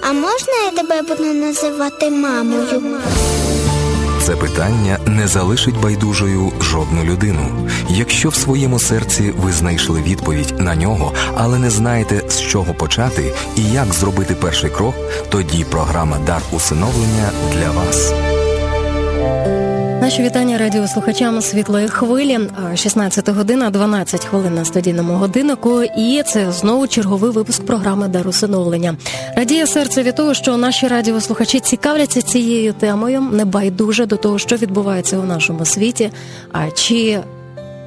а можна я тебе буду називати мамою? Це питання не залишить байдужою жодну людину. Якщо в своєму серці ви знайшли відповідь на нього, але не знаєте з чого почати і як зробити перший крок, тоді програма Дар усиновлення для вас. Наші вітання радіослухачам світлої хвилі. 16 година, 12 хвилин на студійному годиннику. І це знову черговий випуск програми Дар усиновлення. Радіє серце від того, що наші радіослухачі цікавляться цією темою, не байдуже до того, що відбувається у нашому світі. А чи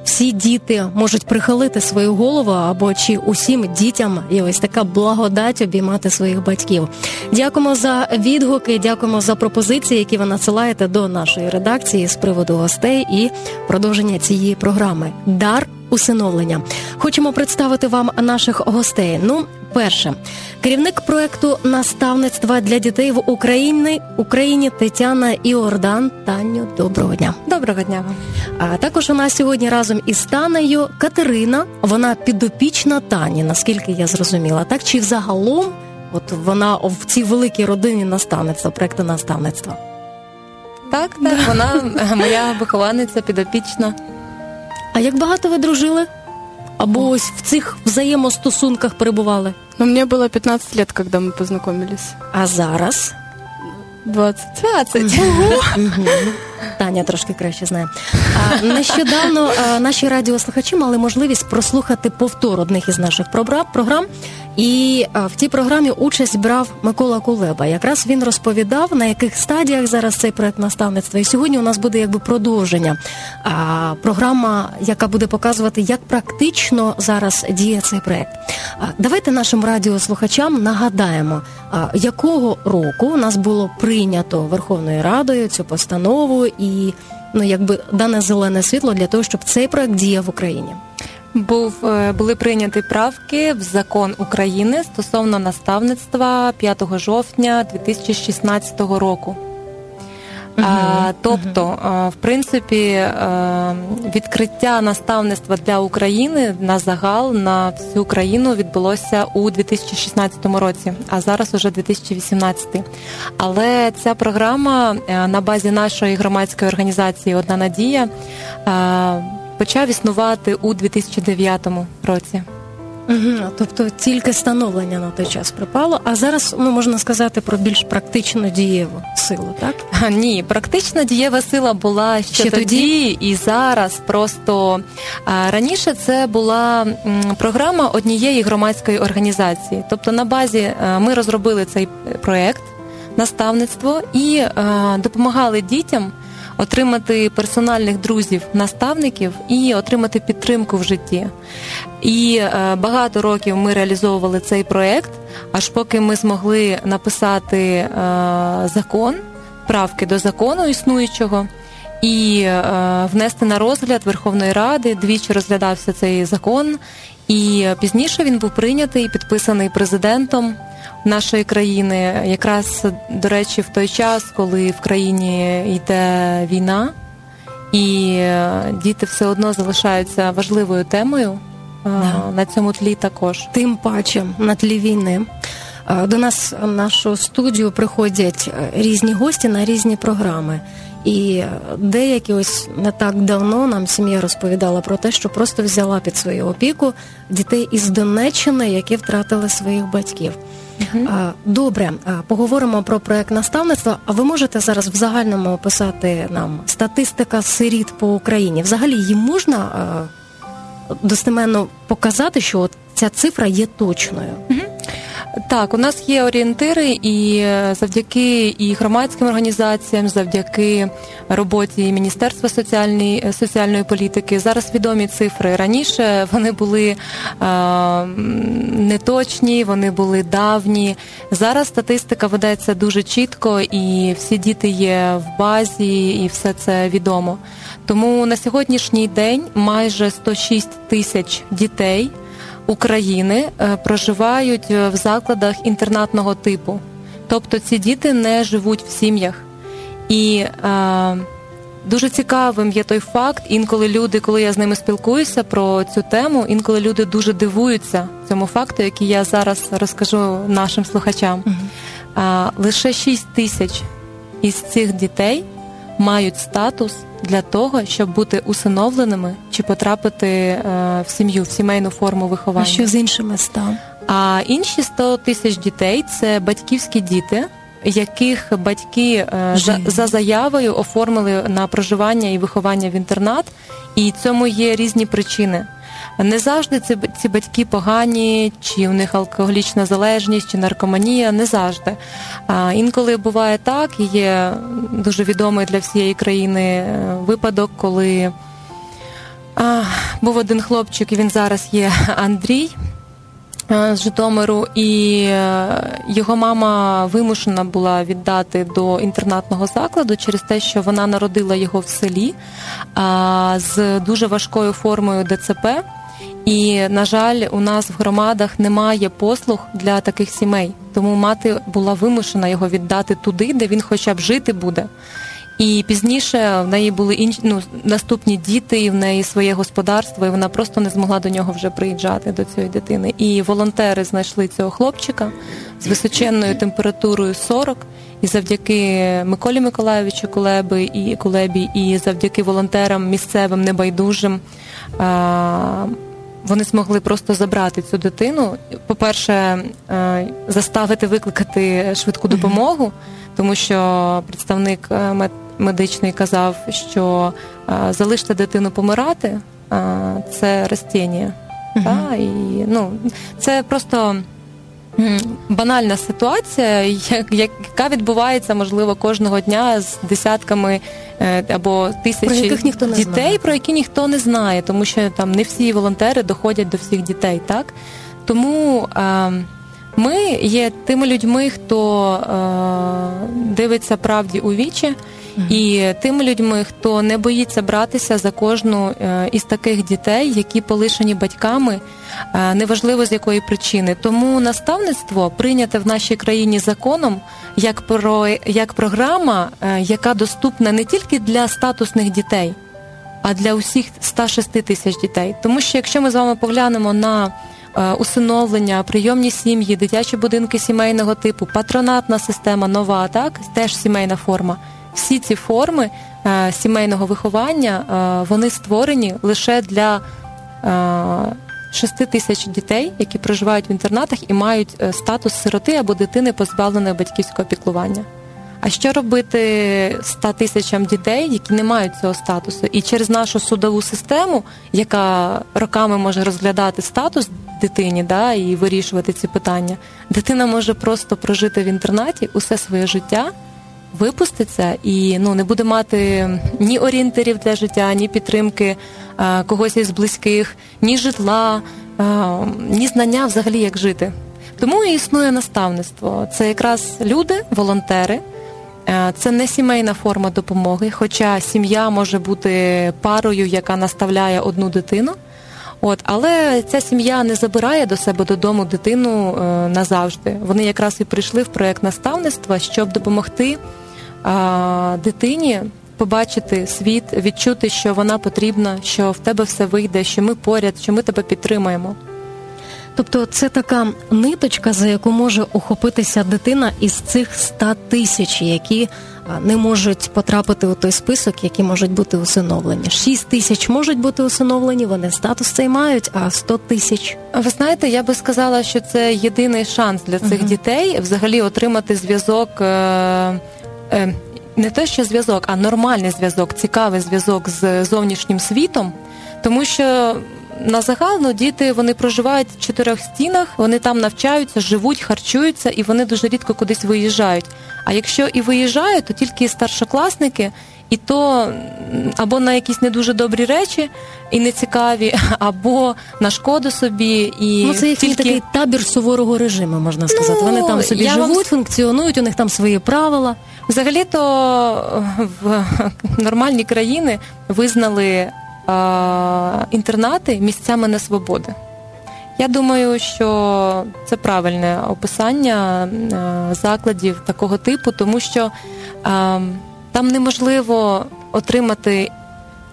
всі діти можуть прихилити свою голову, або чи усім дітям є ось така благодать обіймати своїх батьків. Дякуємо за відгуки, дякуємо за пропозиції, які ви надсилаєте до нашої редакції з приводу гостей і продовження цієї програми. Дар усиновлення. Хочемо представити вам наших гостей. Ну, перше, керівник проекту наставництва для дітей в Україні Україні Тетяна Іордан. Таню, доброго дня. Доброго дня вам. А також у нас сьогодні разом із Танею Катерина. Вона підопічна Тані, наскільки я зрозуміла, так чи взагалом, от вона в цій великій родині наставництва, проекту наставництва. Так, так, вона моя вихованиця підопічна. А як багато ви дружили? Або ось в цих взаємостосунках перебували? Ну, мені було 15 років, когда ми познайомилися. А зараз 20. 20. Таня трошки краще знає. А, нещодавно а, наші радіослухачі мали можливість прослухати повтор одних із наших програм. І а, в тій програмі участь брав Микола Кулеба. Якраз він розповідав, на яких стадіях зараз цей проект наставництва. І сьогодні у нас буде якби продовження. А, програма, яка буде показувати, як практично зараз діє цей проект. А, давайте нашим радіослухачам нагадаємо, а, якого року у нас було прийнято Верховною Радою цю постанову і ну якби дане зелене світло для того, щоб цей проект діяв в Україні. Був е, були прийняті правки в закон України стосовно наставництва 5 жовтня 2016 року. Тобто, в принципі, відкриття наставництва для України на загал на всю країну відбулося у 2016 році, а зараз уже 2018. Але ця програма е, на базі нашої громадської організації Одна надія почав існувати у 2009 році. Угу, тобто тільки становлення на той час припало, а зараз ну можна сказати про більш практично дієву силу, так? А, Ні, практично дієва сила була ще, Ще тоді, і зараз. Просто а, раніше це була м, програма однієї громадської організації. Тобто, на базі а, ми розробили цей проект наставництво і е, допомагали дітям отримати персональних друзів, наставників і отримати підтримку в житті. І е, багато років ми реалізовували цей проект, аж поки ми змогли написати е, закон, правки до закону існуючого. І е, внести на розгляд Верховної Ради двічі розглядався цей закон, і пізніше він був прийнятий підписаний президентом нашої країни, якраз до речі, в той час, коли в країні йде війна, і е, діти все одно залишаються важливою темою е, Да. на цьому тлі також. Тим паче на тлі війни. Е, До нас в нашу студію приходять е, різні гості на різні програми. І е, деякі ось не так давно нам сім'я розповідала про те, що просто взяла під свою опіку дітей із Донеччини, які втратили своїх батьків. Добре, поговоримо про проект наставництва. А ви можете зараз в загальному описати нам статистика сиріт по Україні? Взагалі її можна достеменно показати, що от ця цифра є точною. Так, у нас є орієнтири, і е, завдяки і громадським організаціям, завдяки роботі Міністерства соціальної е, соціальної політики. Зараз відомі цифри. Раніше вони були е, неточні, вони були давні. Зараз статистика ведеться дуже чітко, і всі діти є в базі, і все це відомо. Тому на сьогоднішній день майже 106 тисяч дітей. України е, проживають е, в закладах інтернатного типу. Тобто ці діти не живуть в сім'ях. І е, дуже цікавим є той факт, інколи люди, коли я з ними спілкуюся про цю тему, інколи люди дуже дивуються цьому факту, який я зараз розкажу нашим слухачам. лише 6 тисяч із цих дітей мають статус для того, щоб бути усиновленими чи потрапити е, в сім'ю, в сімейну форму виховання. А Що з іншими ста? А інші 100 тисяч дітей це батьківські діти. Яких батьки е, за, за заявою оформили на проживання і виховання в інтернат, і цьому є різні причини. Не завжди ці ці батьки погані, чи у них алкоголічна залежність, чи наркоманія, не завжди. А інколи буває так, і є дуже відомий для всієї країни е, випадок, коли а, був один хлопчик, і він зараз є Андрій. Е, з Житомиру, і е, його мама вимушена була віддати до інтернатного закладу через те, що вона народила його в селі з дуже важкою формою ДЦП. І, на жаль, у нас в громадах немає послуг для таких сімей, тому мати була вимушена його віддати туди, де він хоча б жити буде. І пізніше в неї були інші ну, наступні діти, і в неї своє господарство, і вона просто не змогла до нього вже приїжджати до цієї дитини. І волонтери знайшли цього хлопчика з височенною температурою 40, і завдяки Миколі Миколаєвичу Кулеби і Кулебі, і завдяки волонтерам місцевим небайдужим. Вони змогли просто забрати цю дитину. По-перше, заставити викликати швидку допомогу, тому що представник медичний казав, що залиште дитину помирати, це растіння. Та, і, ну, Це просто банальна ситуація, яка відбувається, можливо, кожного дня з десятками е, або тисячі про дітей, знає. про які ніхто не знає, тому що там не всі волонтери доходять до всіх дітей. так? Тому. Ми є тими людьми, хто е, дивиться правді у вічі, і тими людьми, хто не боїться братися за кожну е, із таких дітей, які полишені батьками, е, неважливо з якої причини. Тому наставництво прийняте в нашій країні законом як про як програма, е, яка доступна не тільки для статусних дітей, а для усіх 106 тисяч дітей. Тому що якщо ми з вами поглянемо на Усиновлення, прийомні сім'ї, дитячі будинки сімейного типу, патронатна система нова, так теж сімейна форма всі ці форми е, сімейного виховання е, вони створені лише для 6 е, тисяч дітей, які проживають в інтернатах і мають статус сироти або дитини, позбавленої батьківського піклування. А що робити 100 тисячам дітей, які не мають цього статусу? І через нашу судову систему, яка роками може розглядати статус дитині да, і вирішувати ці питання, дитина може просто прожити в інтернаті усе своє життя випуститься і ну не буде мати ні орієнтирів для життя, ні підтримки а, когось із близьких, ні житла, а, ні знання взагалі як жити. Тому і існує наставництво. Це якраз люди, волонтери. Це не сімейна форма допомоги, хоча сім'я може бути парою, яка наставляє одну дитину. От, але ця сім'я не забирає до себе додому дитину е, назавжди. Вони якраз і прийшли в проект наставництва, щоб допомогти а, дитині побачити світ, відчути, що вона потрібна, що в тебе все вийде, що ми поряд, що ми тебе підтримаємо. Тобто це така ниточка, за яку може охопитися дитина із цих ста тисяч, які не можуть потрапити у той список, які можуть бути усиновлені. Шість тисяч можуть бути усиновлені, вони статус цей мають, а сто тисяч. Ви знаєте, я би сказала, що це єдиний шанс для цих uh дітей взагалі отримати зв'язок. Е- Е, не те, що зв'язок, а нормальний зв'язок, цікавий зв'язок з зовнішнім світом, тому що на загал ну, діти вони проживають в чотирьох стінах, вони там навчаються, живуть, харчуються і вони дуже рідко кудись виїжджають. А якщо і виїжджають, то тільки старшокласники, і то або на якісь не дуже добрі речі і нецікаві, або на шкоду собі. І ну, це їхній тільки... такий табір суворого режиму, можна сказати. Ну, вони там собі живуть, вам... функціонують, у них там свої правила. Взагалі-то в нормальні країни визнали інтернати місцями несвободи. Я думаю, що це правильне описання закладів такого типу, тому що там неможливо отримати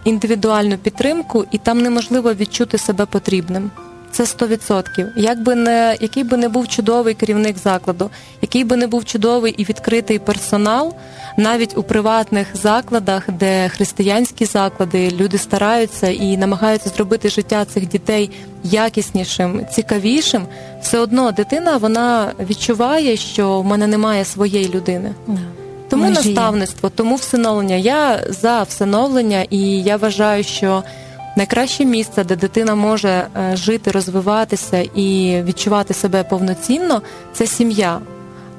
індивідуальну підтримку, і там неможливо відчути себе потрібним. Це 100%. Як би не який би не був чудовий керівник закладу, який би не був чудовий і відкритий персонал, навіть у приватних закладах, де християнські заклади, люди стараються і намагаються зробити життя цих дітей якіснішим, цікавішим, все одно дитина вона відчуває, що в мене немає своєї людини. Тому наставництво, тому всиновлення. Я за всиновлення, і я вважаю, що найкраще місце, де дитина може е, жити, розвиватися і відчувати себе повноцінно, це сім'я.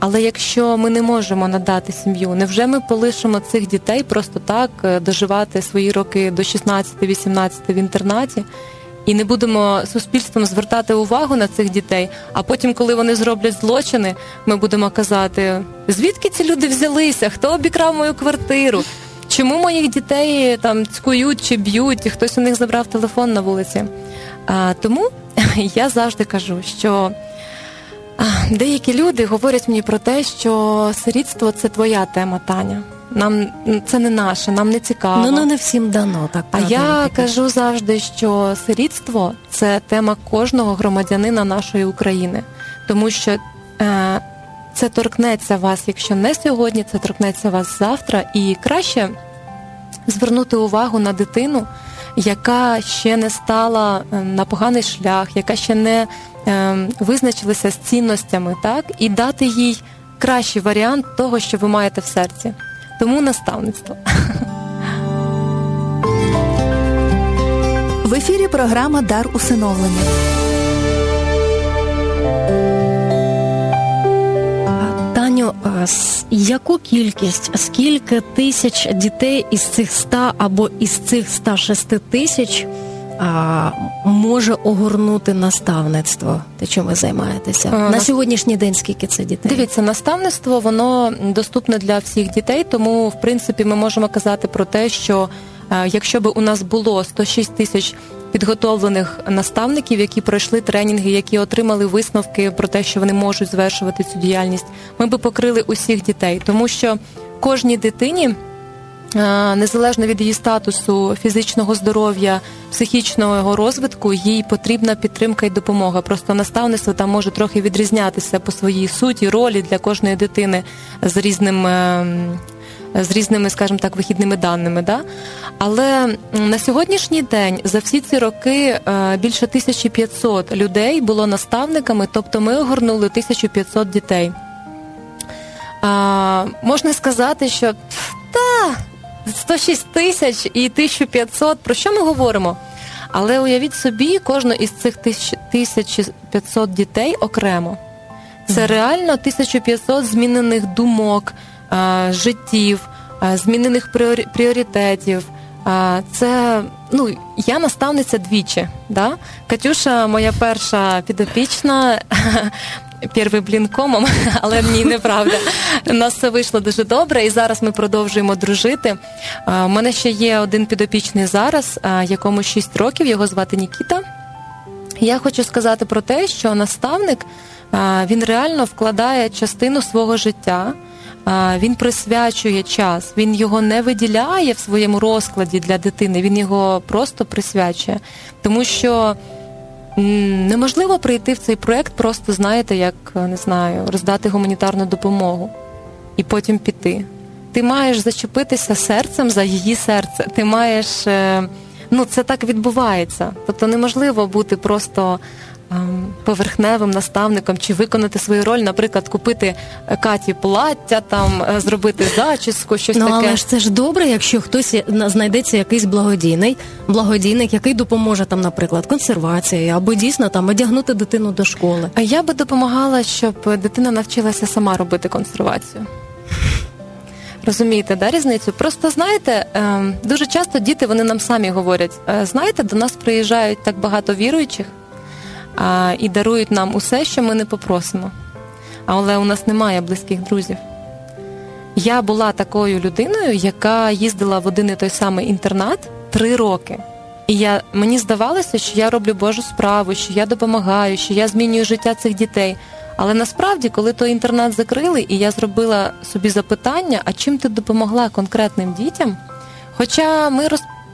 Але якщо ми не можемо надати сім'ю, невже ми полишимо цих дітей просто так е, доживати свої роки до 16-18 в інтернаті? І не будемо суспільством звертати увагу на цих дітей. А потім, коли вони зроблять злочини, ми будемо казати: звідки ці люди взялися? Хто обікрав мою квартиру? Чому моїх дітей там цькують чи б'ють? і Хтось у них забрав телефон на вулиці? А, тому я завжди кажу, що а, деякі люди говорять мені про те, що сирітство це твоя тема, Таня. Нам це не наше, нам не цікаво. Ну, ну не всім дано так. А я кажу завжди, що сирітство це тема кожного громадянина нашої України, тому що е, це торкнеться вас, якщо не сьогодні, це торкнеться вас завтра, і краще звернути увагу на дитину, яка ще не стала е, на поганий шлях, яка ще не е, визначилася з цінностями, так, і дати їй кращий варіант того, що ви маєте в серці. Тому наставництво. В ефірі програма Дар усиновлення. С- яку кількість, скільки тисяч дітей із цих 100 або із цих 106 тисяч а, може огорнути наставництво? Те, чим ви займаєтеся? А, На сьогоднішній день скільки це дітей? Дивіться, наставництво воно доступне для всіх дітей, тому в принципі ми можемо казати про те, що якщо би у нас було 106 тисяч підготовлених наставників, які пройшли тренінги, які отримали висновки про те, що вони можуть звершувати цю діяльність, ми би покрили усіх дітей, тому що кожній дитині. е, Незалежно від її статусу, фізичного здоров'я, психічного розвитку, їй потрібна підтримка і допомога. Просто наставництво там може трохи відрізнятися по своїй суті, ролі для кожної дитини з різним. Ем, З різними, скажімо так, вихідними даними, да? але на сьогоднішній день за всі ці роки е, більше 1500 людей було наставниками, тобто ми огорнули 1500 дітей. А, можна сказати, що та 106 тисяч і 1500, про що ми говоримо? Але уявіть собі, кожну із цих 1500 дітей окремо. Це реально 1500 змінених думок, життів, змінених пріоритетів. Це ну я наставниця двічі. Да? Катюша, моя перша підопічна. Перший блін комом, але ні, неправда. У нас все вийшло дуже добре, і зараз ми продовжуємо дружити. У мене ще є один підопічний зараз, якому 6 років, його звати Нікіта. Я хочу сказати про те, що наставник він реально вкладає частину свого життя. Він присвячує час, він його не виділяє в своєму розкладі для дитини, він його просто присвячує. Тому що неможливо прийти в цей проект, просто знаєте, як не знаю, роздати гуманітарну допомогу і потім піти. Ти маєш зачепитися серцем за її серце. Ти маєш. е, Ну, це так відбувається. Тобто неможливо бути просто поверхневим наставником чи виконати свою роль, наприклад, купити Каті плаття, там е, зробити зачіску, щось Ну, таке. але ж це ж добре, якщо хтось знайдеться якийсь благодійний благодійник, який допоможе там, наприклад, консервації або дійсно там одягнути дитину до школи. А я би допомагала, щоб дитина навчилася сама робити консервацію. Розумієте, да, різницю? Просто знаєте, ем, дуже часто діти вони нам самі говорять: «Е, знаєте, до нас приїжджають так багато віруючих і дарують нам усе, що ми не попросимо. Але у нас немає близьких друзів. Я була такою людиною, яка їздила в один і той самий інтернат три роки. І я, мені здавалося, що я роблю Божу справу, що я допомагаю, що я змінюю життя цих дітей. Але насправді, коли той інтернат закрили, і я зробила собі запитання, а чим ти допомогла конкретним дітям? Хоча ми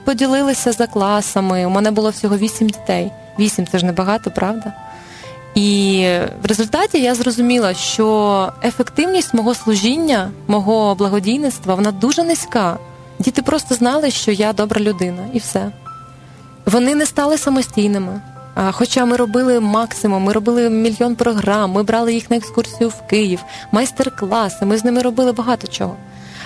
поділилися за класами. У мене було всього вісім дітей. Вісім це ж небагато, правда? І в результаті я зрозуміла, що ефективність мого служіння, мого благодійництва, вона дуже низька. Діти просто знали, що я добра людина, і все. Вони не стали самостійними. Хоча ми робили максимум, ми робили мільйон програм, ми брали їх на екскурсію в Київ, майстер-класи, ми з ними робили багато чого.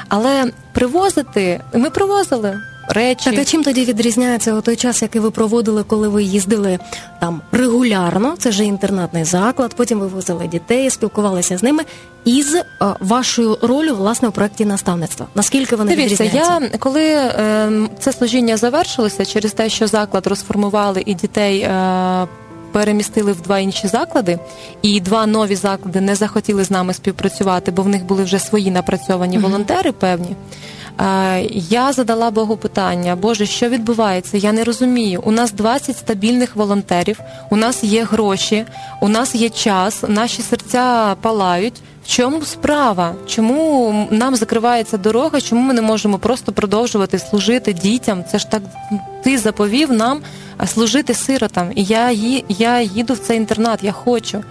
Але привозити ми привозили речі. Так, а чим тоді відрізняється той час, який ви проводили, коли ви їздили там регулярно? Це ж інтернатний заклад. Потім ви возили дітей, спілкувалися з ними із а, вашою ролью власне у проєкті наставництва. Наскільки вони Дивіться, відрізняються? я коли е, це служіння завершилося через те, що заклад розформували і дітей. Е, Перемістили в два інші заклади, і два нові заклади не захотіли з нами співпрацювати, бо в них були вже свої напрацьовані волонтери певні. Я задала Богу питання, Боже, що відбувається? Я не розумію. У нас 20 стабільних волонтерів, у нас є гроші, у нас є час, наші серця палають. В чому справа? Чому нам закривається дорога? Чому ми не можемо просто продовжувати служити дітям? Це ж так ти заповів нам служити сиротам. І я я їду в цей інтернат, я хочу,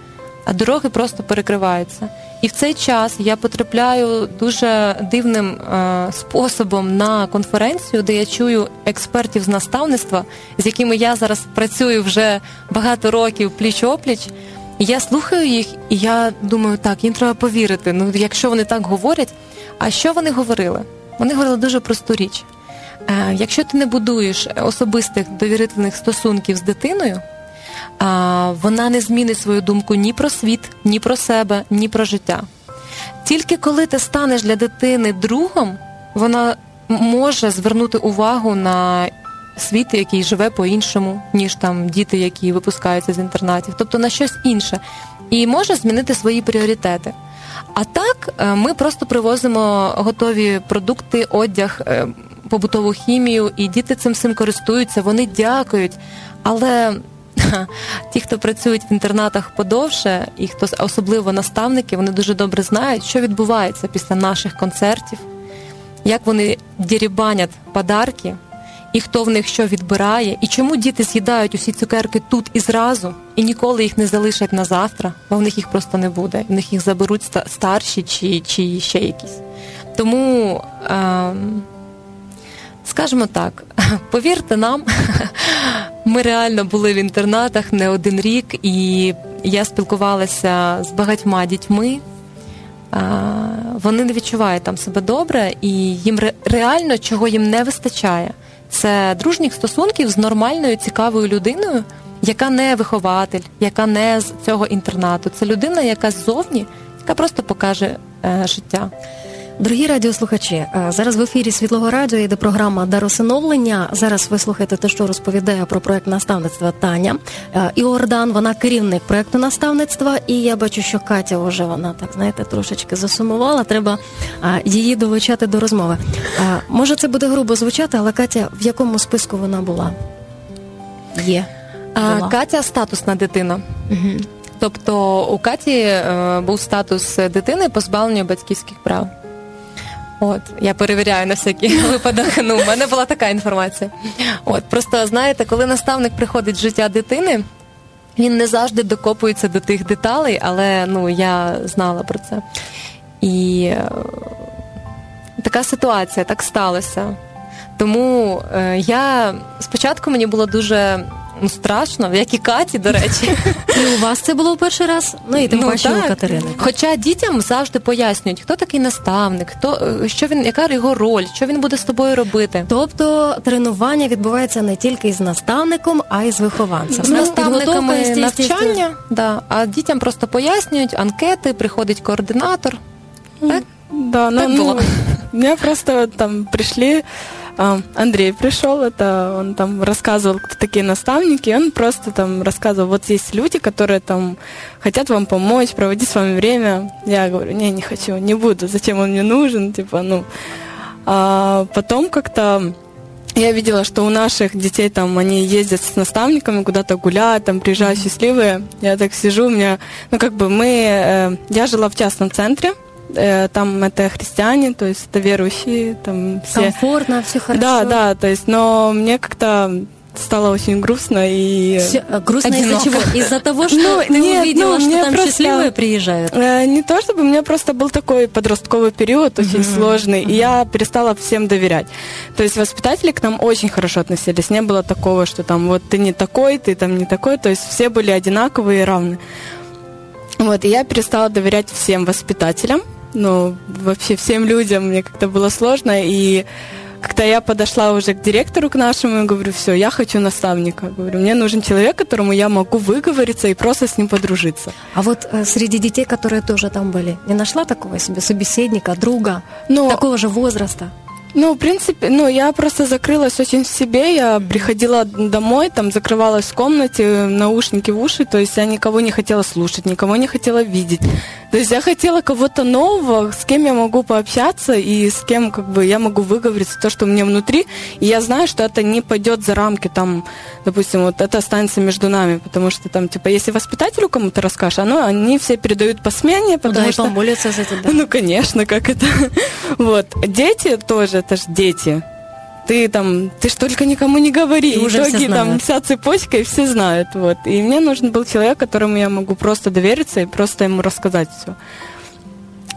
а дороги просто перекриваються. І в цей час я потрапляю дуже дивним е, способом на конференцію, де я чую експертів з наставництва, з якими я зараз працюю вже багато років пліч опліч. Я слухаю їх, і я думаю, так, їм треба повірити. Ну, якщо вони так говорять, а що вони говорили? Вони говорили дуже просту річ. Е, якщо ти не будуєш особистих довірительних стосунків з дитиною вона не змінить свою думку ні про світ, ні про себе, ні про життя. Тільки коли ти станеш для дитини другом, вона може звернути увагу на світ, який живе по-іншому, ніж там діти, які випускаються з інтернатів, тобто на щось інше, і може змінити свої пріоритети. А так, е, ми просто привозимо готові продукти, одяг, е, побутову хімію, і діти цим всім користуються, вони дякують. Але ті, хто працюють в інтернатах подовше, і хто особливо наставники, вони дуже добре знають, що відбувається після наших концертів, як вони дірібанять подарки, і хто в них що відбирає, і чому діти з'їдають усі цукерки тут і зразу, і ніколи їх не залишать на завтра, бо в них їх просто не буде. В них їх заберуть старші чи чи ще якісь. Тому. Е- Скажімо так, повірте нам, ми реально були в інтернатах не один рік, і я спілкувалася з багатьма дітьми. Вони не відчувають там себе добре, і їм реально чого їм не вистачає. Це дружніх стосунків з нормальною цікавою людиною, яка не вихователь, яка не з цього інтернату. Це людина, яка ззовні, яка просто покаже е, життя. Дорогі радіослухачі, е, зараз в ефірі Світлого Радіо йде програма Даросиновлення. Зараз ви слухаєте те, що розповідає про проект наставництва Таня е, Іордан. Вона керівник проекту наставництва. І я бачу, що Катя вже вона так знаєте трошечки засумувала. Треба е, її долучати до розмови. Може, це буде грубо звучати, але Катя в якому списку вона була? Є була. Катя статусна дитина. Угу. Тобто у Каті був статус дитини позбавлення батьківських прав. От, я перевіряю на всякий випадок. Ну, у мене була така інформація. От, просто знаєте, коли наставник приходить в життя дитини, він не завжди докопується до тих деталей, але ну я знала про це. І е, така ситуація так сталося. Тому е, я спочатку мені було дуже Ну, страшно, як і Каті, до речі. І у вас це було в перший раз? Ну і тим ну, паче у Катерини. Хоча дітям завжди пояснюють, хто такий наставник, хто е, що він, яка його роль, що він буде з тобою робити. Тобто тренування відбувається не тільки з наставником, а й з вихованцем. З наставниками навчання, да, а дітям просто пояснюють анкети, приходить координатор. Так? Да, так ну, було. Ну, меня просто там пришли Андрей пришел, это он там рассказывал, кто такие наставники, он просто там рассказывал, вот есть люди, которые там хотят вам помочь, проводить с вами время. Я говорю, не, не хочу, не буду, зачем он мне нужен, типа, ну. А потом как-то я видела, что у наших детей там они ездят с наставниками куда-то гуляют, там приезжают счастливые. Я так сижу, у меня, ну как бы мы, э, я жила в частном центре, Э, там это христиане, то есть это верующие, там все. Комфортно, все хорошо. Да, да, то есть, но мне как-то стало очень грустно и Всё, а грустно из-за чего? Из-за того, что Ну, ты нет, увидела, ну, что там просто- счастливые приезжают. Э, Не то чтобы, у меня просто был такой подростковый период, очень сложный, и я перестала всем доверять. То есть воспитатели к нам очень хорошо относились. Не было такого, что там вот ты не такой, ты там не такой. То есть все были одинаковые и равны. Вот, и я перестала доверять всем воспитателям. Ну, вообще всем людям мне как-то было сложно. И когда я подошла уже к директору к нашему и говорю, все, я хочу наставника. Говорю, мне нужен человек, которому я могу выговориться и просто с ним подружиться. А вот э, среди детей, которые тоже там были, не нашла такого себе собеседника, друга, Но такого же возраста? Ну, в принципе, ну, я просто закрылась очень в себе. Я приходила домой, там закрывалась в комнате, наушники в уши, то есть я никого не хотела слушать, никого не хотела видеть. То есть я хотела кого-то нового, с кем я могу пообщаться и с кем как бы я могу выговориться то, что у меня внутри. И я знаю, что это не пойдет за рамки, там, допустим, вот это останется между нами, потому что там, типа, если воспитателю кому-то расскажешь, оно, они все передают по смене, Ну потому да, и что... помолятся за это, да. Ну, конечно, как это. Вот. Дети тоже, это ж дети. Ты там, ты ж только никому не говори. И уже итоге там вся цепочка, и все знают. Вот. И мне нужен был человек, которому я могу просто довериться и просто ему рассказать все.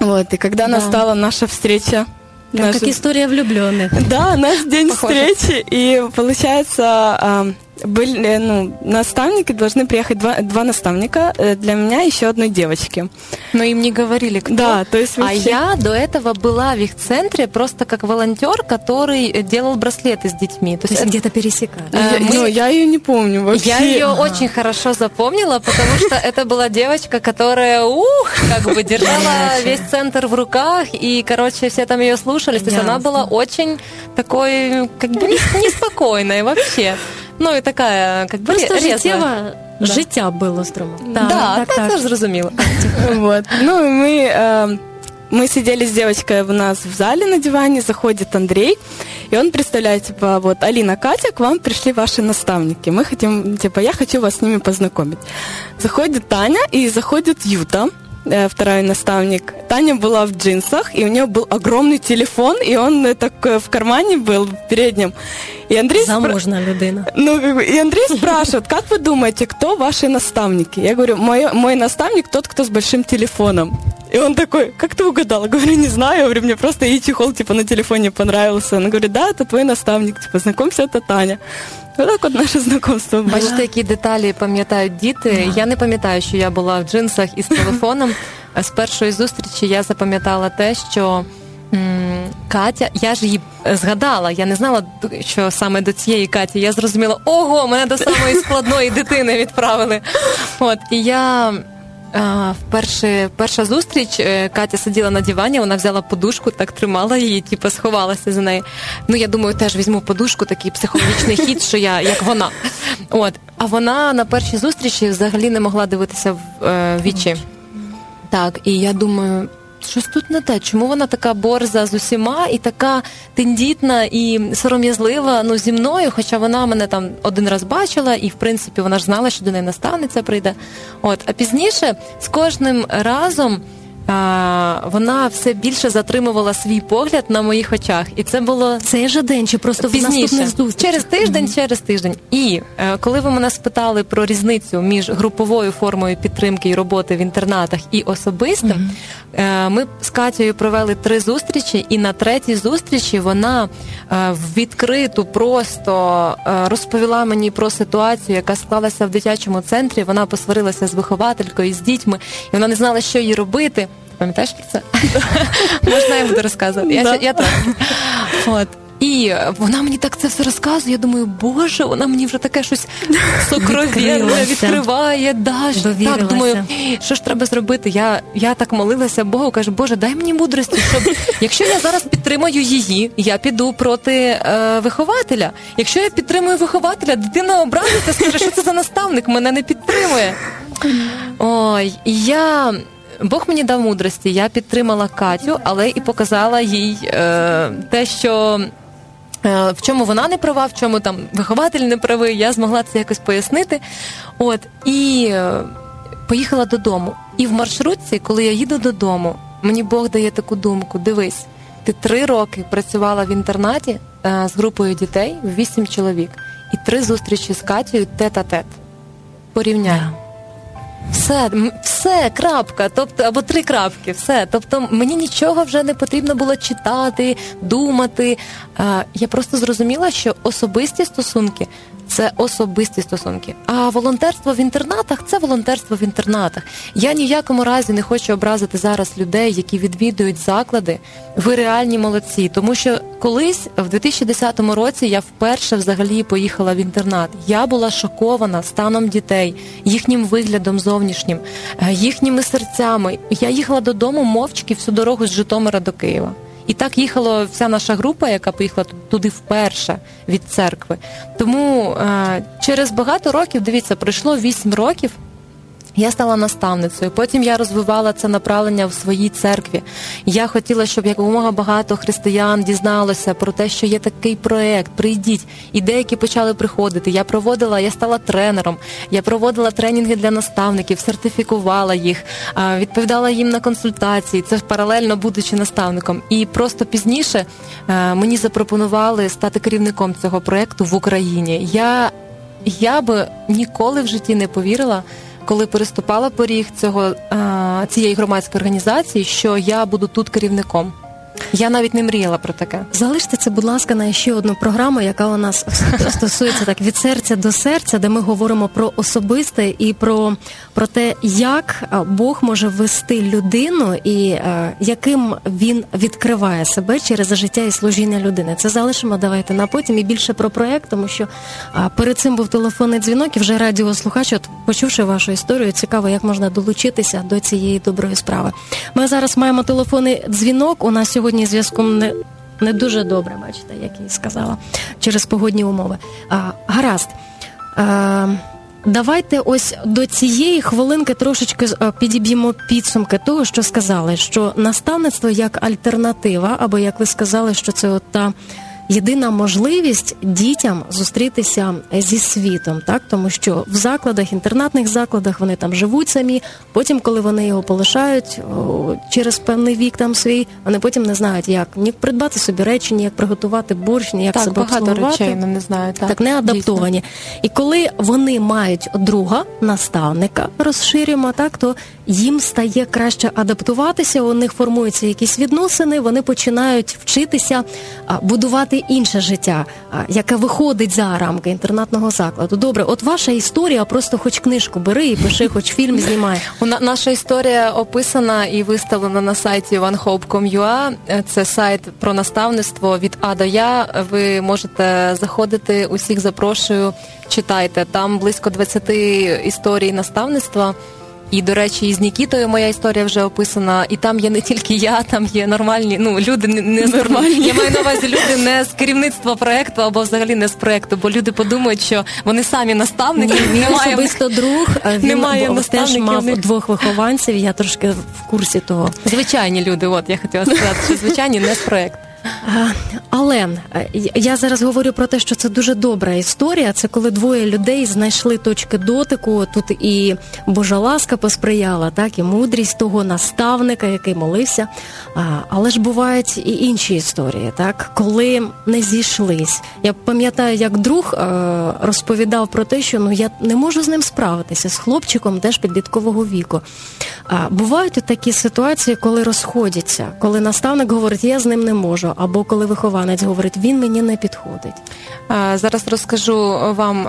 Вот. И когда Да. настала наша встреча, наша- как история влюбленных. да, наш день Похоже. встречи. И получается, были, ну, наставники должны приехать два, два наставника э, для меня и еще одной девочки. Но им не говорили, кто. Да, то есть А вообще- я до этого была в их центре просто как волонтер, который э, делал браслеты с детьми. То То есть есть где-то пересекали. Э, Я- мы- ну, я ее не помню вообще. Я ее очень хорошо запомнила, потому что это была девочка, которая, ух, как бы держала весь центр в руках, и, короче, все там ее слушались. То есть она была очень такой, как бы не- неспокойной вообще. Ну и такая, как бы Просто резвая. життєва життя було строму. Да, так, це ж зрозуміло. Вот. Ну, и мы, э, мы сидели с девочкой у нас в зале на диване, заходит Андрей, и он представляет, типа, вот, Алина, Катя, к вам пришли ваши наставники, мы хотим, типа, я хочу вас с ними познакомить. Заходит Таня, и заходит Юта, э, второй наставник. Таня была в джинсах, и у нее был огромный телефон, и он э, так в кармане был, в переднем. И Андрей спра- Заможна людина. Ну, как бы, и Андрей спрашивает, как вы думаете, кто ваши наставники? Я говорю, мой, мой наставник тот, кто с большим телефоном. И он такой, как ты угадал? Я говорю, не знаю. Я говорю, мне просто и чехол типа на телефоне понравился. Он говорит, да, это твой наставник, типа, знакомься, это Таня. Вот так от наше знакомство було. Бачите, які деталі пам'ятають діти. Я не пам'ятаю, що я була в джинсах із телефоном. З першої зустрічі я запам'ятала те, що. Катя, я ж її е, згадала, я не знала, що саме до цієї Каті. Я зрозуміла, ого, мене до самої складної дитини відправили. От і я вперше, перша зустріч е, Катя сиділа на дивані, вона взяла подушку, так тримала її, типу, сховалася за нею. Ну, я думаю, теж візьму подушку, такий психологічний хід, що я як вона. От. А вона на першій зустрічі взагалі не могла дивитися в е, вічі. Так, і я думаю. Щось тут не те, чому вона така борза з усіма і така тендітна і сором'язлива ну, зі мною, хоча вона мене там один раз бачила, і в принципі вона ж знала, що до неї наставниця прийде. От, а пізніше з кожним разом вона все більше затримувала свій погляд на моїх очах. І це було Цей же день чи просто в пізніше, через тиждень, через тиждень. І е, коли ви мене спитали про різницю між груповою формою підтримки і роботи в інтернатах і особистим, е, ми з Катєю провели три зустрічі, і на третій зустрічі вона е, в відкриту просто розповіла мені про ситуацію, яка склалася в дитячому центрі. Вона посварилася з вихователькою, з дітьми, і вона не знала, що їй робити. Пам'ятаєш про це? Можна я буду розказувати? Я, трохи. От. І вона мені так це все розказує. Я думаю, боже, вона мені вже таке щось сокровенне відкриває. Да, так, думаю, що ж треба зробити? Я, я так молилася Богу, кажу, Боже, дай мені мудрості, щоб якщо я зараз підтримую її, я піду проти е, вихователя. Якщо я підтримую вихователя, дитина образиться, скаже, що це за наставник, мене не підтримує. Ой, і я. Бог мені дав мудрості. Я підтримала Катю, але і показала їй е, те, що е, в чому вона не права, в чому там вихователь не правий. Я змогла це якось пояснити. От і е, поїхала додому. І в маршрутці, коли я їду додому, мені Бог дає таку думку: дивись, ти три роки працювала в інтернаті е, з групою дітей, вісім чоловік, і три зустрічі з Катєю тет-а-тет. Порівняй. Все, все, крапка, тобто або три крапки, все. Тобто мені нічого вже не потрібно було читати, думати. Я просто зрозуміла, що особисті стосунки це особисті стосунки. А волонтерство в інтернатах це волонтерство в інтернатах. Я ніякому разі не хочу образити зараз людей, які відвідують заклади. Ви реальні молодці, тому що колись в 2010 році я вперше взагалі поїхала в інтернат. Я була шокована станом дітей, їхнім виглядом зовнішнім, е, їхніми серцями. Я їхала додому мовчки всю дорогу з Житомира до Києва. І так їхала вся наша група, яка поїхала туди вперше від церкви. Тому е, через багато років, дивіться, пройшло вісім років. Я стала наставницею. Потім я розвивала це направлення в своїй церкві. Я хотіла, щоб якомога багато християн дізналося про те, що є такий проект. Прийдіть. І деякі почали приходити. Я проводила, я стала тренером, я проводила тренінги для наставників, сертифікувала їх, відповідала їм на консультації. Це паралельно будучи наставником. І просто пізніше е, мені запропонували стати керівником цього проекту в Україні. Я, Я би ніколи в житті не повірила коли переступала поріг цього цієї громадської організації, що я буду тут керівником. Я навіть не мріяла про таке. Залиште це, будь ласка, на ще одну програму, яка у нас стосується так від серця до серця, де ми говоримо про особисте і про про те, як Бог може вести людину і е, яким він відкриває себе через життя і служіння людини. Це залишимо. Давайте на потім і більше про проект, тому що е, перед цим був телефонний дзвінок і вже радіослухач, от почувши вашу історію, цікаво, як можна долучитися до цієї доброї справи. Ми зараз маємо телефонний дзвінок. У нас сьогодні зв'язком не. Не дуже добре, бачите, як я сказала, через погодні умови. А, Гаразд. А, Давайте ось до цієї хвилинки трошечки е, підіб'ємо підсумки того, що сказали, що наставництво як альтернатива, або як ви сказали, що це от та єдина можливість дітям зустрітися зі світом, так тому що в закладах, інтернатних закладах вони там живуть самі. Потім, коли вони його полишають через певний вік, там свій вони потім не знають, як ні придбати собі речі, ні як приготувати борщ, ні як так, себе багато речей не знають. Так, так не адаптовані. Дійсно. І коли вони мають друга наставника, розширюємо так, то їм стає краще адаптуватися. У них формуються якісь відносини, вони починають вчитися будувати інше життя, яке виходить за рамки інтернатного закладу. Добре, от ваша історія, просто хоч книжку бери і пиши, хоч фільм знімай. Наша історія описана і виставлена на сайті onehope.com.ua. Це сайт про наставництво від А до Я. Ви можете заходити, усіх запрошую, читайте там близько 20 історій наставництва. І, до речі, із Нікітою моя історія вже описана, і там є не тільки я, там є нормальні. Ну люди не, не нормальні. Я маю на увазі люди не з керівництва проекту або взагалі не з проекту, бо люди подумають, що вони самі наставники. Ні, він особисто друг. Він немає теж мав двох вихованців. Я трошки в курсі того. Звичайні люди. От я хотіла сказати, що звичайні не з проекту. Але я зараз говорю про те, що це дуже добра історія. Це коли двоє людей знайшли точки дотику. Тут і Божа ласка посприяла, так і мудрість того наставника, який молився. Але ж бувають і інші історії, так коли не зійшлись. Я пам'ятаю, як друг розповідав про те, що ну я не можу з ним справитися з хлопчиком теж підліткового віку. Бувають такі ситуації, коли розходяться, коли наставник говорить, я з ним не можу або коли вихованець говорить, він мені не підходить. Зараз розкажу вам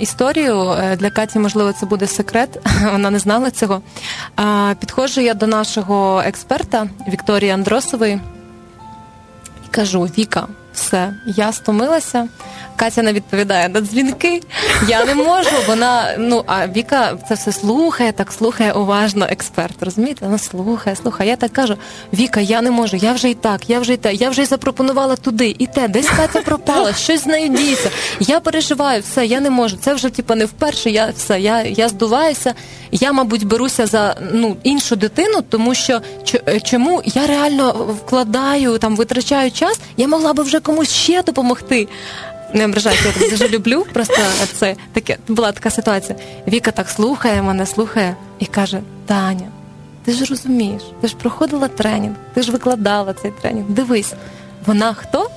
історію. Е, для Каті, можливо, це буде секрет, вона не знала цього. Підходжу я до нашого експерта Вікторії Андросової і кажу: Віка, все, я стомилася. Катя не відповідає на дзвінки. Я не можу. Вона ну а Віка це все слухає, так слухає уважно експерт. Розумієте? Вона слухає, слухає. Я так кажу: Віка, я не можу, я вже і так, я вже і те, я вже й запропонувала туди і те, десь Катя пропала, щось з нею діється. Я переживаю, все, я не можу. Це вже типу, не вперше. Я все, я я здуваюся. Я, мабуть, беруся за ну іншу дитину, тому що е, чому я реально вкладаю там, витрачаю час, я могла би вже комусь ще допомогти не ображайте, я дуже люблю. Просто це таке була така ситуація. Віка так слухає мене, слухає і каже: Таня, ти ж розумієш, ти ж проходила тренінг, ти ж викладала цей тренінг. Дивись, вона хто?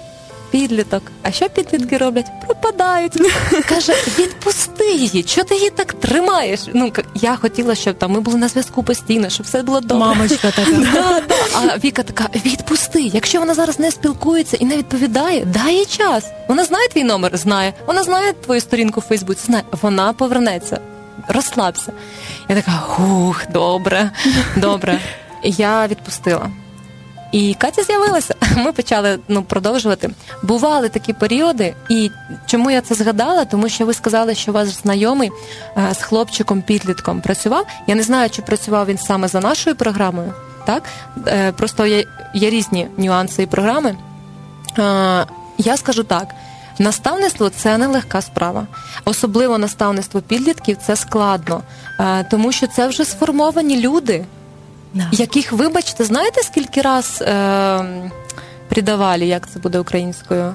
Підліток. А що підлітки роблять? Пропадають. Каже, відпусти її, чого ти її так тримаєш? Ну я хотіла, щоб там ми були на зв'язку постійно, щоб все було добре. Мамочка така. Да, да. А Віка така: відпусти. Якщо вона зараз не спілкується і не відповідає, дай їй час. Вона знає твій номер, знає. Вона знає твою сторінку в Фейсбуці, знає. Вона повернеться. Розслабся. Я така, хух, добре, добре. Я відпустила. І Катя з'явилася. Ми почали ну, продовжувати. Бували такі періоди, і чому я це згадала? Тому що ви сказали, що ваш знайомий е, з хлопчиком-підлітком працював. Я не знаю, чи працював він саме за нашою програмою. Так е, просто є, є різні нюанси і програми. Е, я скажу так. Наставництво це нелегка справа, особливо наставництво підлітків це складно, тому що це вже сформовані люди, Да. Яких, вибачте, знаєте, скільки раз е, придавали, як це буде українською?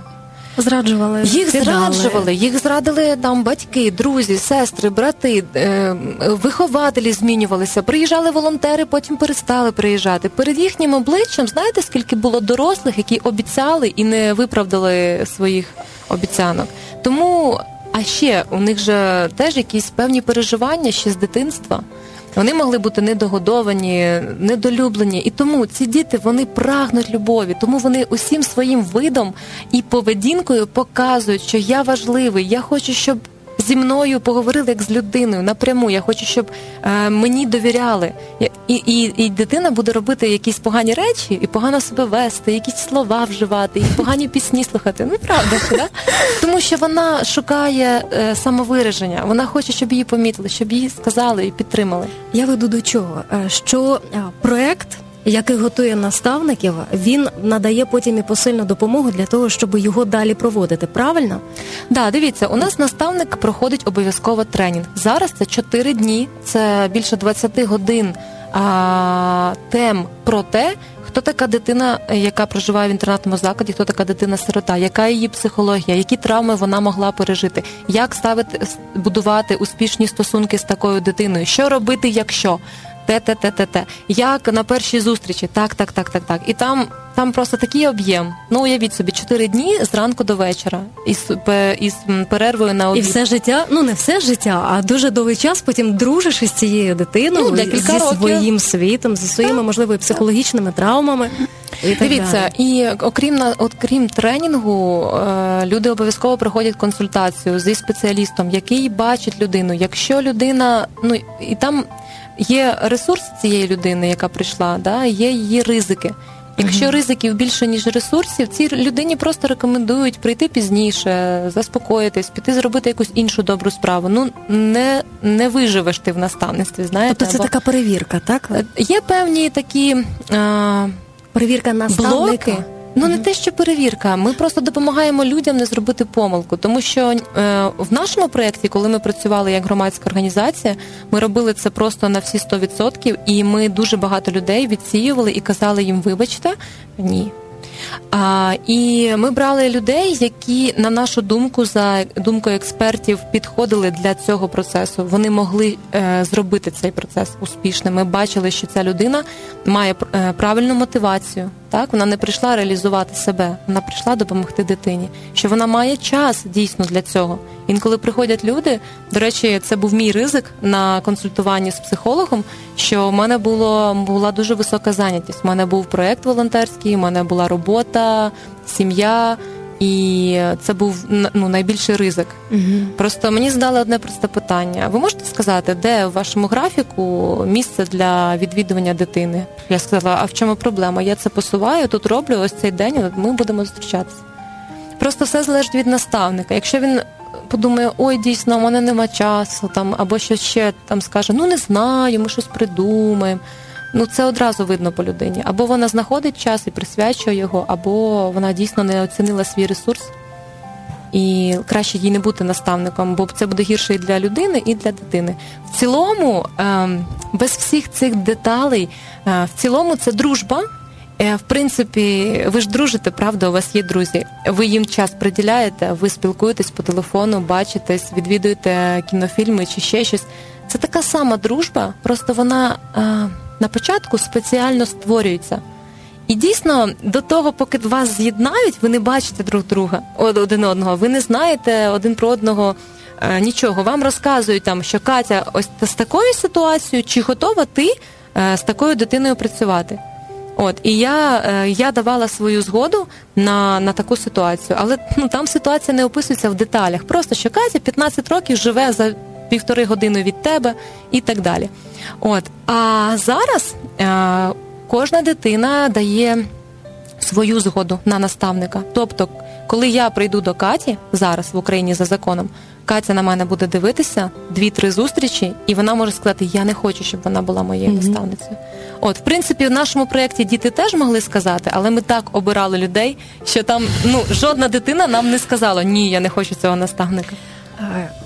Зраджували їх кидали. зраджували, їх зрадили там батьки, друзі, сестри, брати, е, вихователі змінювалися. Приїжджали волонтери, потім перестали приїжджати. Перед їхнім обличчям знаєте, скільки було дорослих, які обіцяли і не виправдали своїх обіцянок. Тому а ще у них же теж якісь певні переживання ще з дитинства. Вони могли бути недогодовані, недолюблені. І тому ці діти вони прагнуть любові, тому вони усім своїм видом і поведінкою показують, що я важливий, я хочу, щоб зі мною поговорили як з людиною напряму. Я хочу, щоб е, мені довіряли. І, і і, дитина буде робити якісь погані речі, і погано себе вести, якісь слова вживати, і погані пісні слухати. Ну правда, ж, да? тому що вона шукає е, самовираження. Вона хоче, щоб її помітили, щоб її сказали і підтримали. Я веду до чого? Е, що е, проект який готує наставників, він надає потім і посильну допомогу для того, щоб його далі проводити. Правильно? Да, дивіться, у нас наставник проходить обов'язково тренінг. Зараз це 4 дні, це більше 20 годин а, тем про те. Хто така дитина, яка проживає в інтернатному закладі, хто така дитина-сирота, яка її психологія, які травми вона могла пережити, як ставити будувати успішні стосунки з такою дитиною, що робити, якщо те, те, те, те, те. Як на першій зустрічі, так, так, так, так, так. І там там просто такий об'єм. Ну, уявіть собі, чотири дні зранку до вечора, із із перервою на обід. І все життя, ну не все життя, а дуже довгий час потім дружиш із цією дитиною, ну, зі років. своїм світом, зі своїми, можливо, психологічними травмами. І Дивіться, і окрім окрім тренінгу, е, люди обов'язково проходять консультацію зі спеціалістом, який бачить людину. Якщо людина, ну і там є ресурс цієї людини, яка прийшла, да, є її ризики. Якщо ризиків більше ніж ресурсів, цій людині просто рекомендують прийти пізніше, заспокоїтись, піти зробити якусь іншу добру справу. Ну не не виживеш ти в наставництві. знаєте. Тобто це або... така перевірка, так? Є певні такі а... перевірка наставника. блоки. Ну не те, що перевірка. Ми просто допомагаємо людям не зробити помилку, тому що е, в нашому проєкті, коли ми працювали як громадська організація, ми робили це просто на всі 100%, і ми дуже багато людей відсіювали і казали їм, вибачте, ні. А, І ми брали людей, які, на нашу думку, за думкою експертів, підходили для цього процесу. Вони могли е, зробити цей процес успішним. Ми бачили, що ця людина має е, правильну мотивацію. Так, вона не прийшла реалізувати себе, вона прийшла допомогти дитині. Що вона має час дійсно для цього. Інколи приходять люди. До речі, це був мій ризик на консультуванні з психологом. Що в мене було була дуже висока зайнятість. У мене був проєкт волонтерський, у мене була робота, сім'я. І це був ну, найбільший ризик. Угу. Просто мені задали одне просте питання. Ви можете сказати, де в вашому графіку місце для відвідування дитини? Я сказала, а в чому проблема? Я це посуваю, тут роблю ось цей день, ми будемо зустрічатися. Просто все залежить від наставника. Якщо він подумає, ой, дійсно, у мене нема часу, там або щось ще там скаже, ну не знаю, ми щось придумаємо. Ну це одразу видно по людині. Або вона знаходить час і присвячує його, або вона дійсно не оцінила свій ресурс. І краще їй не бути наставником, бо це буде гірше і для людини, і для дитини. В цілому, ем, без всіх цих деталей, е, в цілому це дружба. Е, в принципі, ви ж дружите, правда, у вас є друзі. Ви їм час приділяєте, ви спілкуєтесь по телефону, бачитесь, відвідуєте кінофільми чи ще щось. Це така сама дружба, просто вона. Е, на початку спеціально створюються. І дійсно, до того, поки вас з'єднають, ви не бачите друг друга один одного, ви не знаєте один про одного е, нічого. Вам розказують там, що Катя, ось з такою ситуацією, чи готова ти е, з такою дитиною працювати? От і я е, я давала свою згоду на на таку ситуацію, але ну там ситуація не описується в деталях. Просто що Катя 15 років живе за півтори години від тебе і так далі. От а зараз е, кожна дитина дає свою згоду на наставника. Тобто, коли я прийду до Каті зараз в Україні за законом, Катя на мене буде дивитися дві-три зустрічі, і вона може сказати: Я не хочу, щоб вона була моєю mm-hmm. наставницею. От, в принципі, в нашому проєкті діти теж могли сказати, але ми так обирали людей, що там ну жодна дитина нам не сказала Ні, я не хочу цього наставника.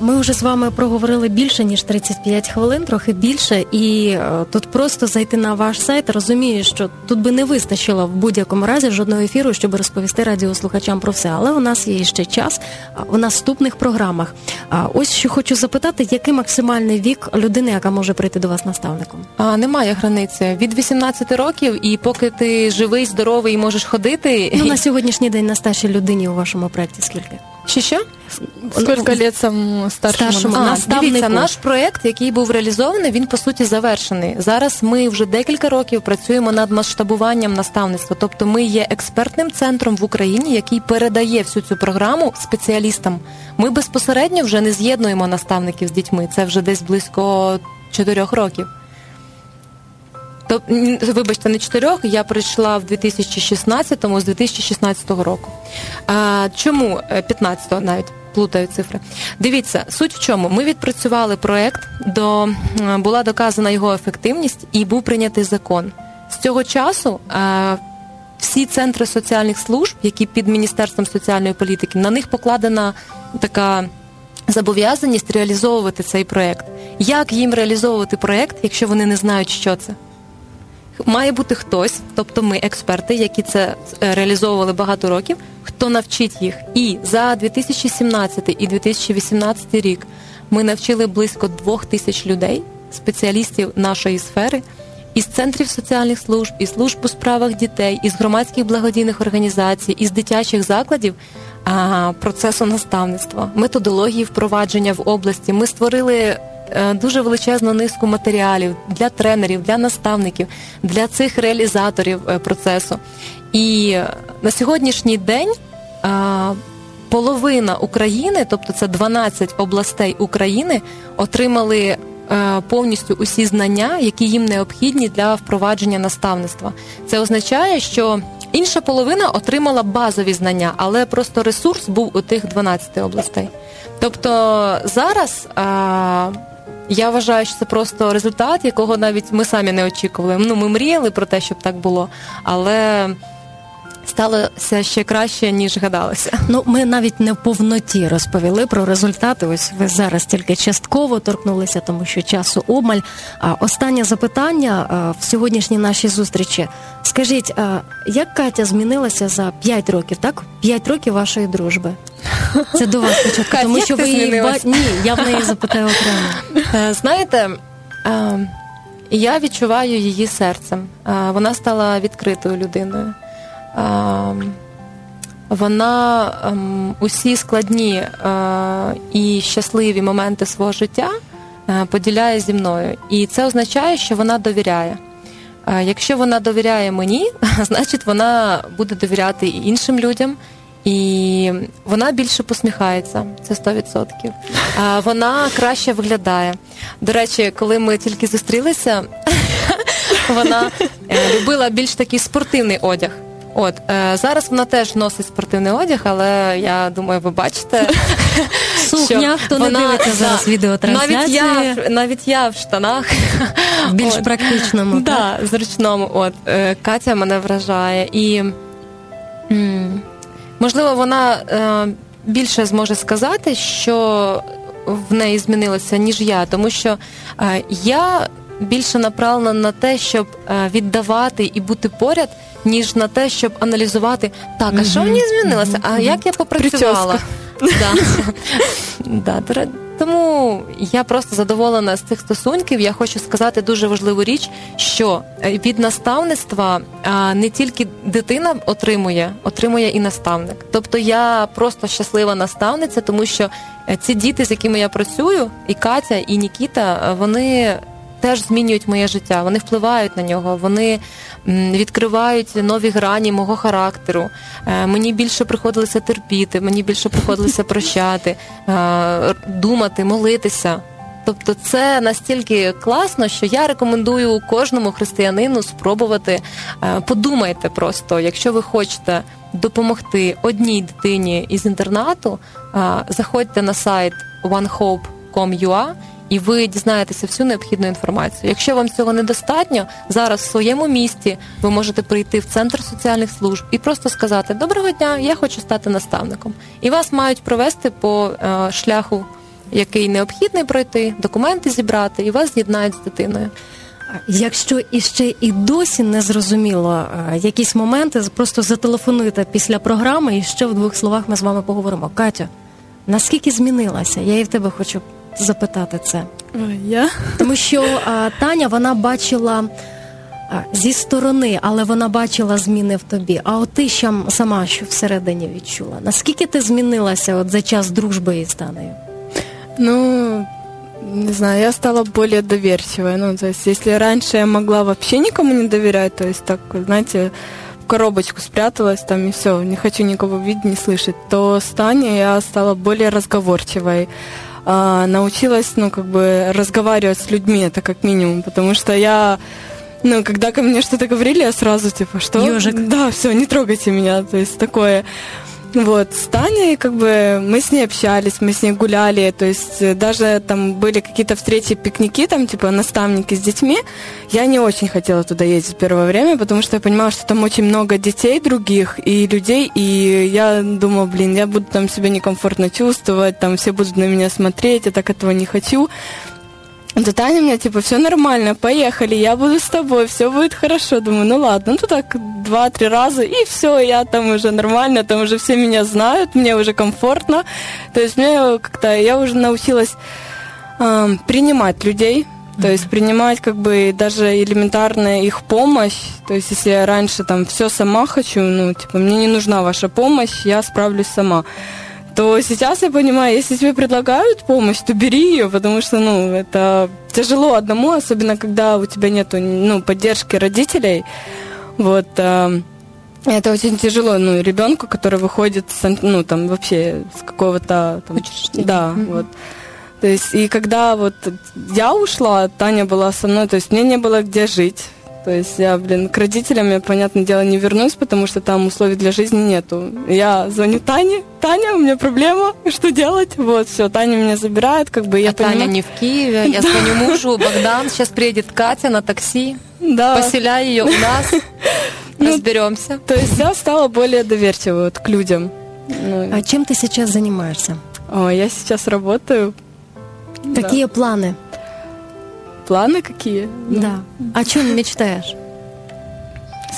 Ми вже з вами проговорили більше ніж 35 хвилин, трохи більше, і е, тут просто зайти на ваш сайт. Розумію, що тут би не вистачило в будь-якому разі жодного ефіру, щоб розповісти радіослухачам про все. Але у нас є ще час у наступних програмах. Ось що хочу запитати, який максимальний вік людини, яка може прийти до вас наставником? А немає границі від 18 років, і поки ти живий, здоровий і можеш ходити. Ну на сьогоднішній день на старшій людині у вашому проєкті скільки? Що що? Скільки літ самому старшому, старшому а, Дивіться, наш проєкт, який був реалізований, він по суті завершений. Зараз ми вже декілька років працюємо над масштабуванням наставництва. Тобто, ми є експертним центром в Україні, який передає всю цю програму спеціалістам. Ми безпосередньо вже не з'єднуємо наставників з дітьми. Це вже десь близько чотирьох років. То, вибачте, не чотирьох, я прийшла в 2016-му з 2016 року. А, Чому 15-го е, навіть плутаю цифри? Дивіться, суть в чому. Ми відпрацювали проект, до була доказана його ефективність і був прийнятий закон. З цього часу а, всі центри соціальних служб, які під Міністерством соціальної політики, на них покладена така. Зобов'язаність реалізовувати цей проект. Як їм реалізовувати проект, якщо вони не знають, що це? Має бути хтось, тобто ми, експерти, які це е, реалізовували багато років, хто навчить їх. І за 2017 і 2018 рік ми навчили близько двох тисяч людей, спеціалістів нашої сфери, із центрів соціальних служб, із служб у справах дітей, із громадських благодійних організацій, із дитячих закладів. Процесу наставництва, методології впровадження в області. Ми створили дуже величезну низку матеріалів для тренерів, для наставників, для цих реалізаторів е, процесу. І на сьогоднішній день е, половина України, тобто це 12 областей України, отримали. Повністю усі знання, які їм необхідні для впровадження наставництва. Це означає, що інша половина отримала базові знання, але просто ресурс був у тих 12 областей. Тобто зараз я вважаю, що це просто результат, якого навіть ми самі не очікували. Ну, ми мріяли про те, щоб так було, але сталося ще краще, ніж гадалося. Ну, ми навіть не в повноті розповіли про результати. Ось ви зараз тільки частково торкнулися, тому що часу обмаль. А останнє запитання в сьогоднішній нашій зустрічі. Скажіть, як Катя змінилася за 5 років? Так, 5 років вашої дружби. Це до вас спочатку, тому що ви її ба... Ні, я в неї запитаю окремо. Е, знаєте, е, я відчуваю її серцем. Е, вона стала відкритою людиною. Вона ем, усі складні і щасливі моменти свого життя поділяє зі мною. І це означає, що вона довіряє. Якщо вона довіряє мені, значить вона буде довіряти і іншим людям. І вона більше посміхається, це 100%. А Вона краще виглядає. До речі, коли ми тільки зустрілися, вона е, любила більш такий спортивний одяг. От е, зараз вона теж носить спортивний одяг, але я думаю, ви бачите сукня, хто не дивиться зараз відеотрансляцію. Навіть я навіть я в штанах в більш от. практичному, да, зручному. От е, Катя мене вражає і. Можливо, вона е, більше зможе сказати, що в неї змінилося, ніж я, тому що е, я більше направлена на те, щоб віддавати і бути поряд, ніж на те, щоб аналізувати так, а що мені змінилося? А як я попрацювала? Да. Да, Тому я просто задоволена з цих стосунків. Я хочу сказати дуже важливу річ, що е, від наставництва не тільки дитина отримує, отримує і наставник. Тобто я просто щаслива наставниця, тому що е, ці діти, з якими я працюю, і Катя, і Нікіта, е, вони теж змінюють моє життя. Вони впливають на нього, вони відкривають нові грані мого характеру. Е, мені більше приходилося терпіти, мені більше приходилося прощати, е, думати, молитися. Тобто це настільки класно, що я рекомендую кожному християнину спробувати. Е, подумайте просто, якщо ви хочете допомогти одній дитині із інтернату, заходьте на сайт onehope.com.ua і ви дізнаєтеся всю необхідну інформацію. Якщо вам цього недостатньо, зараз в своєму місті ви можете прийти в центр соціальних служб і просто сказати Доброго дня, я хочу стати наставником. І вас мають провести по е, шляху, який необхідний пройти, документи зібрати, і вас з'єднають з дитиною. Якщо іще і досі не зрозуміло е, якісь моменти, просто зателефонуйте після програми, і ще в двох словах ми з вами поговоримо. Катя, наскільки змінилася? Я і в тебе хочу запитати це. Я? Тому що а, Таня вона бачила а, зі сторони, але вона бачила зміни в тобі. А от ти ще сама що всередині відчула? Наскільки ти змінилася от за час дружби із Танею? Ну, не знаю, я стала более доверчивой. Ну, то есть, если раньше я могла вообще никому не доверять, то есть так, знаете, в коробочку спряталась там и все, не хочу никого видеть, не слышать, то с Таней я стала более разговорчивой а, научилась, ну, как бы разговаривать с людьми, это как минимум, потому что я ну, когда ко мне что-то говорили, я сразу типа, что? Ёжик. Да, все, не трогайте меня, то есть такое. Вот, с Таней, как бы, мы с ней общались, мы с ней гуляли, то есть э, даже там были какие-то встречи, пикники, там, типа, наставники с детьми. Я не очень хотела туда ездить в первое время, потому что я понимала, что там очень много детей других и людей, и я думала, блин, я буду там себя некомфортно чувствовать, там все будут на меня смотреть, я так этого не хочу. Да Таня мне, типа, все нормально, поехали, я буду с тобой, все будет хорошо. Думаю, ну ладно, ну так два-три раза, и все, я там уже нормально, там уже все меня знают, мне уже комфортно. То есть мне как-то, я уже научилась э, принимать людей, то есть принимать как бы даже элементарная их помощь. То есть если я раньше там все сама хочу, ну, типа, мне не нужна ваша помощь, я справлюсь сама то сейчас я понимаю, если тебе предлагают помощь, то бери ее, потому что, ну, это тяжело одному, особенно когда у тебя нет, ну, поддержки родителей. Вот, э, это очень тяжело, ну, ребенку, который выходит, с, ну, там, вообще с какого-то... Там, да, mm-hmm. вот. То есть, и когда вот я ушла, Таня была со мной, то есть мне не было где жить. То есть я, блин, к родителям я, понятное дело, не вернусь, потому что там условий для жизни нету. Я звоню Тане, Таня, у меня проблема, что делать? Вот, все, Таня меня забирает, как бы я а понимаю... Таня не в Киеве, я звоню мужу, Богдан, сейчас приедет Катя на такси, да. поселяй ее у нас, ну, разберемся. То есть я стала более доверчивой вот, к людям. Ну, а чем ты сейчас занимаешься? О, я сейчас работаю. Какие да. планы? Планы какие? Да. О чем мечтаешь?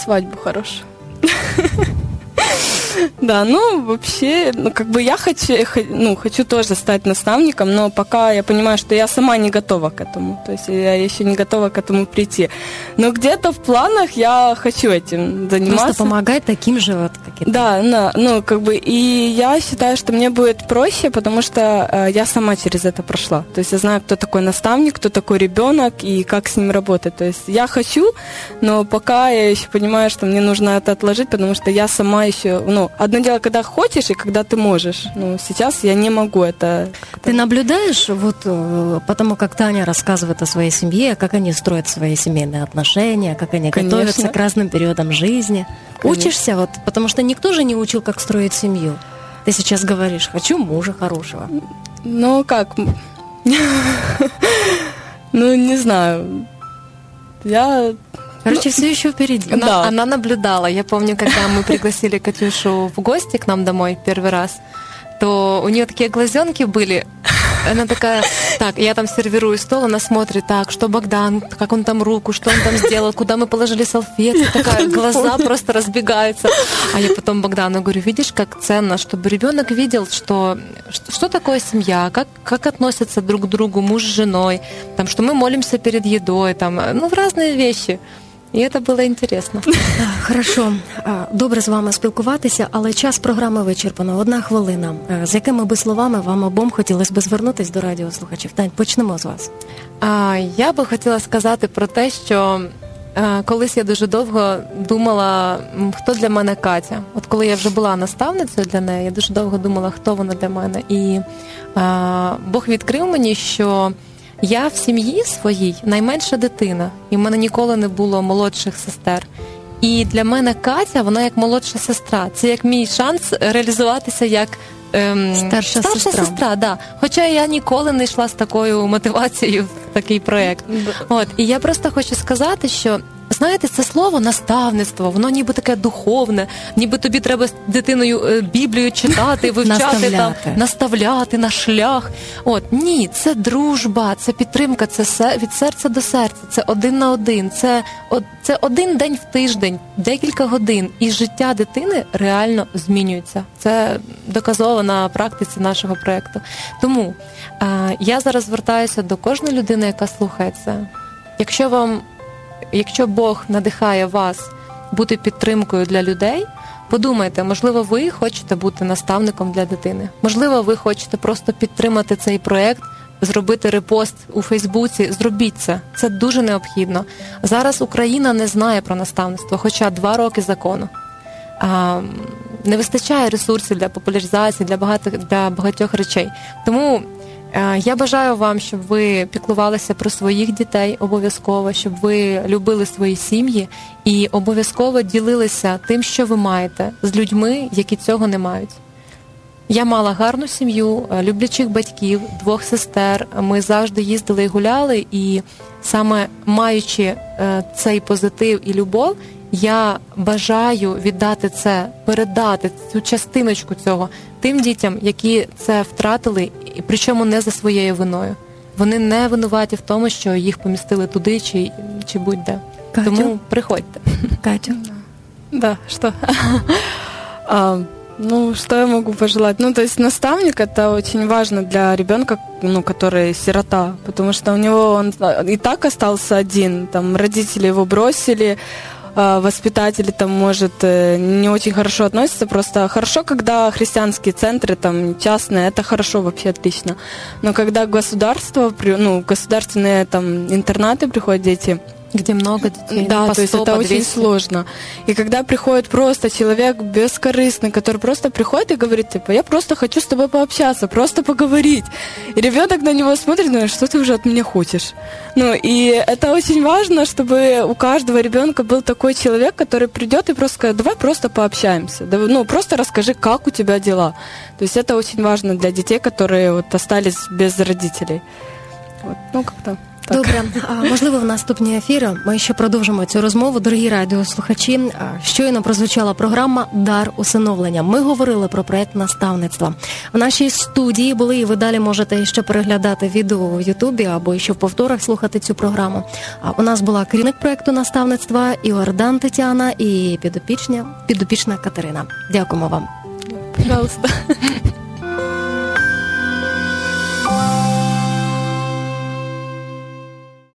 Свадьбу хорошую. Да, ну вообще, ну как бы я хочу, ну хочу тоже стать наставником, но пока я понимаю, что я сама не готова к этому, то есть я еще не готова к этому прийти. Но где-то в планах я хочу этим заниматься. Просто помогать таким же вот каким-то. Да, да, ну как бы и я считаю, что мне будет проще, потому что э, я сама через это прошла. То есть я знаю, кто такой наставник, кто такой ребенок и как с ним работать. То есть я хочу, но пока я еще понимаю, что мне нужно это отложить, потому что я сама еще, ну одно дело, когда хочешь и когда ты можешь. Ну, сейчас я не могу это. Ты наблюдаешь, вот э, потому как Таня рассказывает о своей семье, как они строят свои семейные отношения, как они Конечно. готовятся к разным периодам жизни. Конечно. Учишься, вот, потому что никто же не учил, как строить семью. Ты сейчас говоришь, хочу мужа хорошего. Ну, как? Ну, не знаю. Я Короче, все еще впереди. Она, да. она наблюдала. Я помню, когда мы пригласили Катюшу в гости к нам домой первый раз, то у нее такие глазенки были. она такая, так, я там сервирую стол, она смотрит, так, что Богдан, как он там руку, что он там сделал, куда мы положили салфетки, такая, глаза просто разбегаются. А я потом Богдану говорю, видишь, как ценно, чтобы ребенок видел, что, что такое семья, как, как относятся друг к другу муж с женой, там, что мы молимся перед едой, там, ну, в разные вещи. І це було інтересно. Хорошо, добре з вами спілкуватися, але час програми вичерпано. Одна хвилина. З якими би словами вам обом хотілося би звернутися до радіослухачів? Тань, почнемо з вас. А, Я би хотіла сказати про те, що колись я дуже довго думала, хто для мене Катя. От коли я вже була наставницею для неї, я дуже довго думала, хто вона для мене. І а, Бог відкрив мені, що я в сім'ї своїй найменша дитина, і в мене ніколи не було молодших сестер. І для мене Катя, вона як молодша сестра. Це як мій шанс реалізуватися як ем, старша, старша сестра. сестра. Да. Хоча я ніколи не йшла з такою мотивацією в такий проєкт. От і я просто хочу сказати, що Знаєте, це слово наставництво, воно ніби таке духовне, ніби тобі треба з дитиною е, Біблію читати, вивчати наставляти. там, наставляти на шлях. От ні, це дружба, це підтримка, це від серця до серця, це один на один, це це один день в тиждень, декілька годин, і життя дитини реально змінюється. Це доказово на практиці нашого проєкту. Тому е, я зараз звертаюся до кожної людини, яка слухає це. Якщо вам якщо Бог надихає вас бути підтримкою для людей, подумайте, можливо, ви хочете бути наставником для дитини. Можливо, ви хочете просто підтримати цей проект, зробити репост у Фейсбуці. Зробіть це. Це дуже необхідно. Зараз Україна не знає про наставництво, хоча два роки закону. А, Не вистачає ресурсів для популяризації, для багатьох для багатьох речей. Тому я бажаю вам, щоб ви піклувалися про своїх дітей обов'язково, щоб ви любили свої сім'ї і обов'язково ділилися тим, що ви маєте, з людьми, які цього не мають. Я мала гарну сім'ю, е, люблячих батьків, двох сестер. Ми завжди їздили і гуляли, і саме маючи е, цей позитив і любов, я бажаю віддати це, передати цю частиночку цього тим дітям, які це втратили, і причому не за своєю виною. Вони не винуваті в тому, що їх помістили туди чи чи будь-де. Катю? Тому приходьте. Катю. Да, что? а, ну, что я могу пожелать? Ну, то есть наставник это очень важно для ребенка, ну, который сирота, потому что у него он и так остался один, там родители его бросили, воспитатели там, может, э, не очень хорошо относятся. Просто хорошо, когда христианские центры, там, частные, это хорошо, вообще отлично. Но когда государство, ну, государственные там интернаты приходят дети, где много детей. Да, то есть это очень сложно. И когда приходит просто человек бескорыстный, который просто приходит и говорит, типа, я просто хочу с тобой пообщаться, просто поговорить. И ребенок на него смотрит, ну, что ты уже от меня хочешь? Ну, и это очень важно, чтобы у каждого ребенка был такой человек, который придет и просто скажет, давай просто пообщаемся. Ну, просто расскажи, как у тебя дела. То есть это очень важно для детей, которые вот остались без родителей. Вот, ну, как-то. Так. Добре, можливо, в наступні ефіри ми ще продовжимо цю розмову. Дорогі радіослухачі. Щойно прозвучала програма Дар усиновлення. Ми говорили про проект наставництва. В нашій студії були і ви далі можете ще переглядати відео в Ютубі або ще в повторах слухати цю програму. А у нас була керівник проекту наставництва Іордан Тетяна і підопічня підопічна Катерина. Дякуємо вам. Пожалуйста.